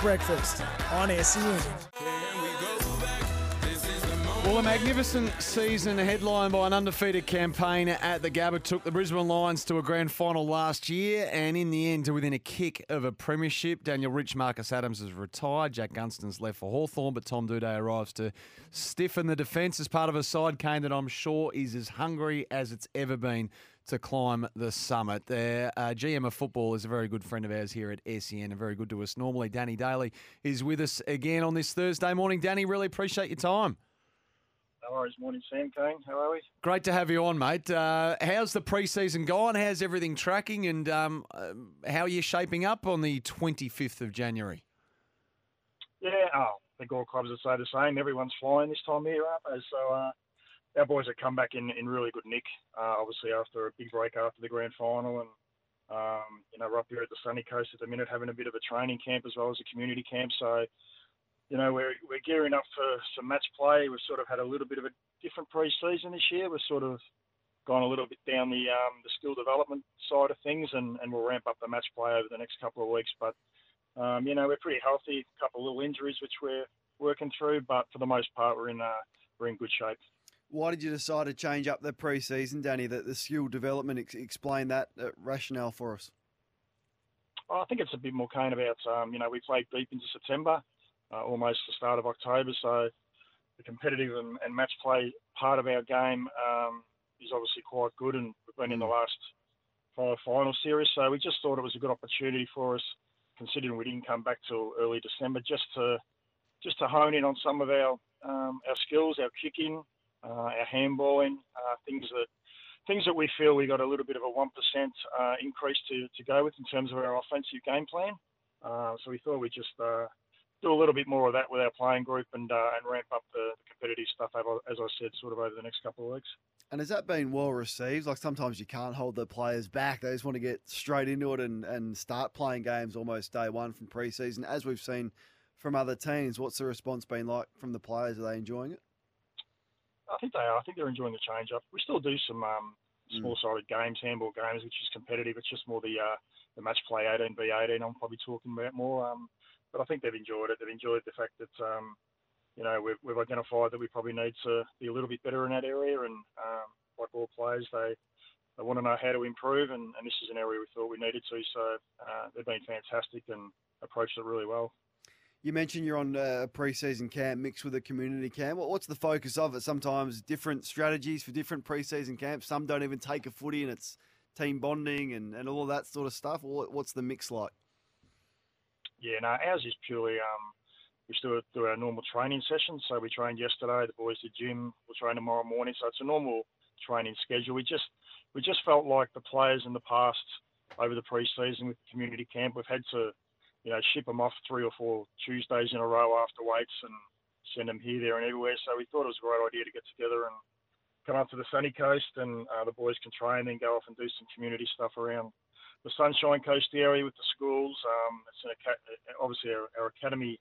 Breakfast on SEN. Well, a magnificent season headlined by an undefeated campaign at the Gabba took the Brisbane Lions to a grand final last year and in the end to within a kick of a premiership. Daniel Rich, Marcus Adams has retired. Jack Gunston's left for Hawthorn, but Tom Doedee arrives to stiffen the defence as part of a side cane that I'm sure is as hungry as it's ever been to climb the summit. Their uh, GM of football is a very good friend of ours here at SEN and very good to us normally. Danny Daly is with us again on this Thursday morning. Danny, really appreciate your time. No worries. Morning, Sam Kane. How are we? Great to have you on, mate. Uh, how's the preseason gone? How's everything tracking? And um, uh, how are you shaping up on the 25th of January? Yeah, oh, I think all clubs are say the same. Everyone's flying this time of year, aren't they? So uh, our boys have come back in, in really good nick, uh, obviously after a big break after the grand final. And, um, you know, we're up here at the sunny coast at the minute having a bit of a training camp as well as a community camp. So you know, we're, we're gearing up for some match play. We've sort of had a little bit of a different pre-season this year. We've sort of gone a little bit down the um, the skill development side of things, and, and we'll ramp up the match play over the next couple of weeks. But um, you know, we're pretty healthy. A couple of little injuries which we're working through, but for the most part, we're in uh, we're in good shape. Why did you decide to change up the pre-season, Danny? That the skill development ex- explain that uh, rationale for us. I think it's a bit more keen about um, you know we played deep into September uh, almost the start of October. So the competitive and, and match play part of our game um, is obviously quite good, and we've been in the last five final series. So we just thought it was a good opportunity for us, considering we didn't come back till early December, just to just to hone in on some of our um, our skills, our kicking, uh, our handballing, uh, things that things that we feel we got a little bit of a one percent uh, increase to, to go with in terms of our offensive game plan. Uh, so we thought we just uh, do a little bit more of that with our playing group and uh, and ramp up the, the competitive stuff, as I said, sort of over the next couple of weeks. And has that been well received? Like sometimes you can't hold the players back; they just want to get straight into it and, and start playing games almost day one from preseason, as we've seen from other teams. What's the response been like from the players? Are they enjoying it? I think they are. I think they're enjoying the change up. We still do some um, mm. small sided games, handball games, which is competitive. It's just more the uh, the match play 18 v 18. I'm probably talking about more. Um, but I think they've enjoyed it. They've enjoyed the fact that um, you know we've, we've identified that we probably need to be a little bit better in that area, and um, like all players, they they want to know how to improve, and, and this is an area we thought we needed to. So uh, they've been fantastic and approached it really well. You mentioned you're on a preseason camp mixed with a community camp. What's the focus of it? Sometimes different strategies for different preseason camps. Some don't even take a footy, and it's team bonding and, and all that sort of stuff. What's the mix like? Yeah, no, ours is purely um, we still do our normal training sessions. So we trained yesterday. The boys did gym. We'll train tomorrow morning. So it's a normal training schedule. We just we just felt like the players in the past over the pre-season with the community camp, we've had to you know ship them off three or four Tuesdays in a row after weights and send them here, there, and everywhere. So we thought it was a great idea to get together and come up to the sunny coast, and uh, the boys can train and go off and do some community stuff around the Sunshine Coast area with the schools. Um, it's an, obviously our, our academy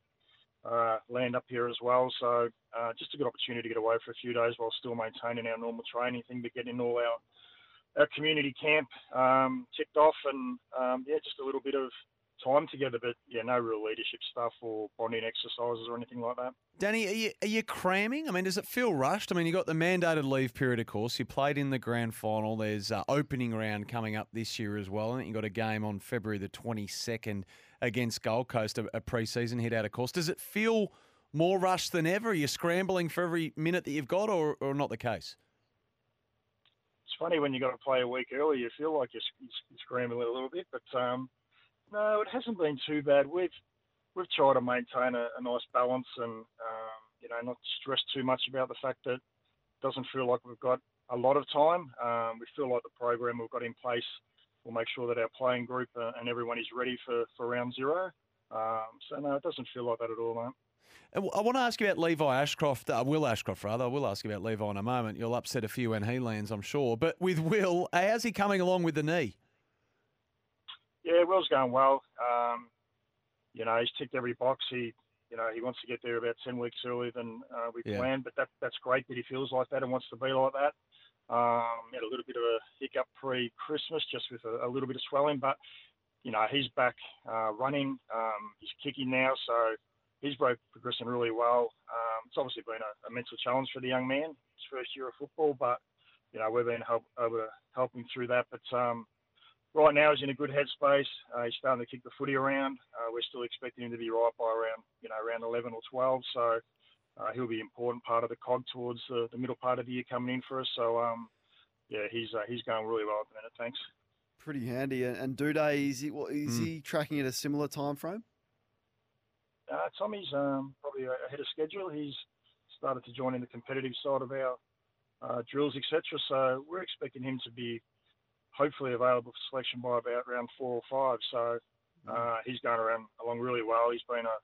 uh, land up here as well. So uh, just a good opportunity to get away for a few days while still maintaining our normal training thing, but getting all our our community camp um, ticked off, and um, yeah, just a little bit of time together, but yeah, no real leadership stuff or bonding exercises or anything like that. Danny, are you, are you cramming? I mean, does it feel rushed? I mean, you got the mandated leave period, of course. You played in the grand final. There's uh, opening round coming up this year as well. I think you got a game on February the 22nd against Gold Coast, a, a pre-season hit out of course. Does it feel more rushed than ever? Are you scrambling for every minute that you've got, or, or not the case? It's funny when you got to play a week early, you feel like you're, you're scrambling a little bit, but um, no, it hasn't been too bad. We've we've tried to maintain a, a nice balance and um, you know not stress too much about the fact that it doesn't feel like we've got a lot of time. Um, we feel like the program we've got in place will make sure that our playing group uh, and everyone is ready for, for round zero. Um, so no, it doesn't feel like that at all, mate. I want to ask you about Levi Ashcroft. Uh, Will Ashcroft, rather. I will ask you about Levi in a moment. You'll upset a few when he lands, I'm sure. But with Will, how's he coming along with the knee? Yeah, Will's going well. Um, you know, he's ticked every box. He, you know, he wants to get there about ten weeks earlier than uh, we yeah. planned. But that that's great that he feels like that and wants to be like that. Um, had a little bit of a hiccup pre-Christmas, just with a, a little bit of swelling, but you know he's back uh, running. Um, he's kicking now, so he's progressing really well. Um, it's obviously been a, a, mental challenge for the young man, his first year of football, but you know we've been help, able to help him through that. But um, right now he's in a good headspace. Uh, he's starting to kick the footy around. Uh, we're still expecting him to be right by around you know around 11 or 12. So uh, he'll be an important part of the cog towards the, the, middle part of the year coming in for us. So um, yeah, he's uh, he's going really well at the minute. Thanks. Pretty handy. And Doedee, is he what, is mm. he tracking at a similar time frame? Uh, Tommy's um, probably ahead of schedule. He's started to join in the competitive side of our uh, drills, etc. So we're expecting him to be hopefully available for selection by about round four or five. So mm. uh, he's going around along really well. He's been a,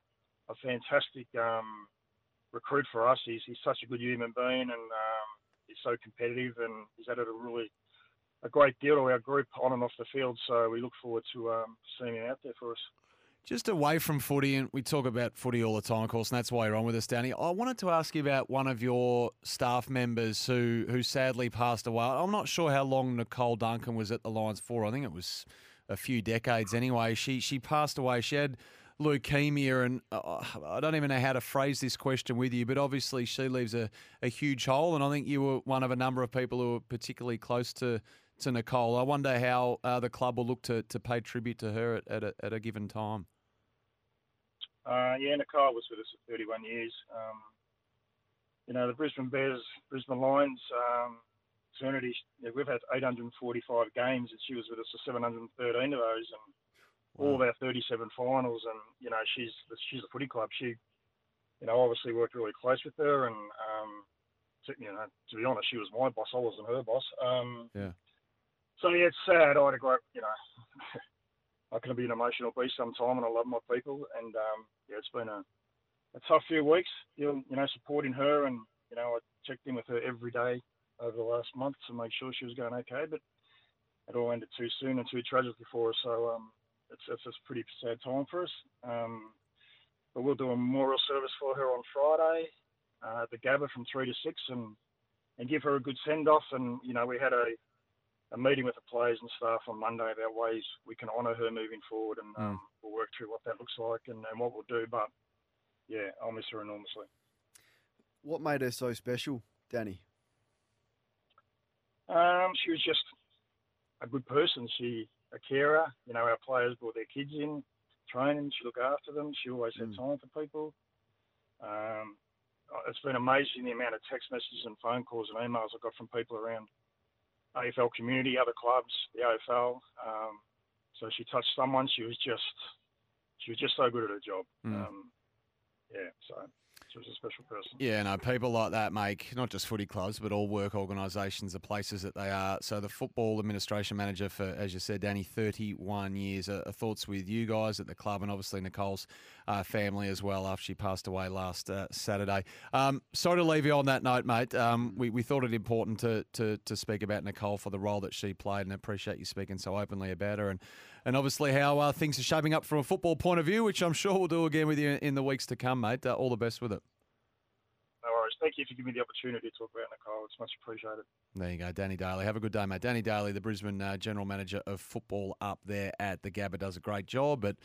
a fantastic um, recruit for us. He's, he's such a good human being and um, he's so competitive and he's added a really a great deal to our group on and off the field. So we look forward to um, seeing him out there for us. Just away from footy, and we talk about footy all the time, of course, and that's why you're on with us, Danny. I wanted to ask you about one of your staff members who who sadly passed away. I'm not sure how long Nicole Duncan was at the Lions for. I think it was a few decades anyway. She she passed away. She had leukemia, and uh, I don't even know how to phrase this question with you, but obviously she leaves a, a huge hole, and I think you were one of a number of people who were particularly close to to Nicole. I wonder how uh, the club will look to, to pay tribute to her at, at, a, at a given time. Uh, yeah, Nicole was with us for 31 years. Um, you know, the Brisbane Bears, Brisbane Lions, um, Eternity, we've had 845 games and she was with us for 713 of those and wow. all of our 37 finals. And, you know, she's, she's a footy club. She, you know, obviously worked really close with her and, um, to, you know, to be honest, she was my boss. I wasn't her boss. Um, yeah. So yeah, it's sad. I had a great, you know, I can be an emotional beast sometimes, and I love my people. And um, yeah, it's been a, a tough few weeks. You know, supporting her, and you know, I checked in with her every day over the last month to make sure she was going okay. But it all ended too soon and too tragically for us. So um, it's it's a pretty sad time for us. Um, but we'll do a memorial service for her on Friday uh, at the Gabba from three to six, and and give her a good send off. And you know, we had a a meeting with the players and staff on Monday about ways we can honour her moving forward, and um, mm. we'll work through what that looks like and, and what we'll do. But yeah, I'll miss her enormously. What made her so special, Danny? Um, she was just a good person. She a carer. You know, our players brought their kids in, training. She looked after them. She always had mm. time for people. Um, it's been amazing the amount of text messages and phone calls and emails I got from people around AFL community, other clubs, the AFL. Um, so she touched someone. She was just, she was just so good at her job. Mm. Um, yeah, so a special person. Yeah, no, people like that make not just footy clubs, but all work organisations, the places that they are. So the football administration manager for, as you said, Danny, 31 years. Uh, thoughts with you guys at the club, and obviously Nicole's uh, family as well after she passed away last uh, Saturday. Um, sorry to leave you on that note, mate. Um, we, we thought it important to, to to speak about Nicole for the role that she played, and appreciate you speaking so openly about her, and and obviously how uh, things are shaping up from a football point of view, which I'm sure we'll do again with you in the weeks to come, mate. Uh, all the best with it. No worries. Thank you for giving me the opportunity to talk about Nicole. It's much appreciated. There you go, Danny Daly. Have a good day, mate. Danny Daly, the Brisbane uh, general manager of football up there at the Gabba, does a great job. But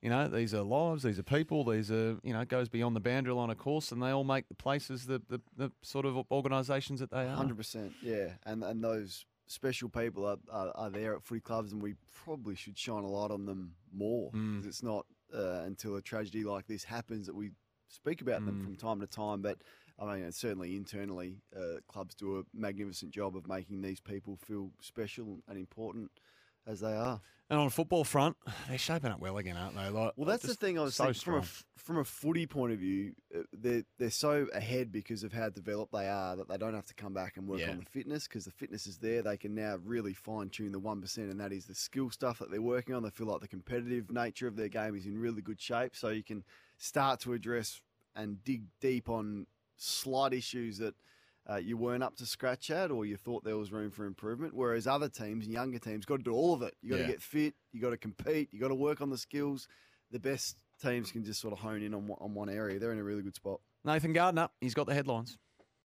you know, these are lives, these are people, these are you know, it goes beyond the boundary line, of course, and they all make the places the the, the sort of organisations that they are. Hundred percent, yeah. And and those special people are, are, are there at footy clubs, and we probably should shine a light on them more. Mm. It's not uh, until a tragedy like this happens that we speak about them Mm. from time to time. But I mean, certainly internally, uh, clubs do a magnificent job of making these people feel special and important as they are. And on a football front, they're shaping up well again, aren't they? Like, Well, that's the thing I was so thinking from a, from a footy point of view. Uh, they're they're so ahead because of how developed they are that they don't have to come back and work Yeah. on the fitness because the fitness is there. They can now really fine tune the one percent, and that is the skill stuff that they're working on. They feel like the competitive nature of their game is in really good shape, so you can start to address and dig deep on slight issues that. Uh, you weren't up to scratch at, or you thought there was room for improvement. Whereas other teams, younger teams, got to do all of it. You got to Yeah. get fit, you got to compete, you got to work on the skills the best teams can just sort of hone in on on one area. They're in a really good spot. Nathan Gardner, he's got the headlines.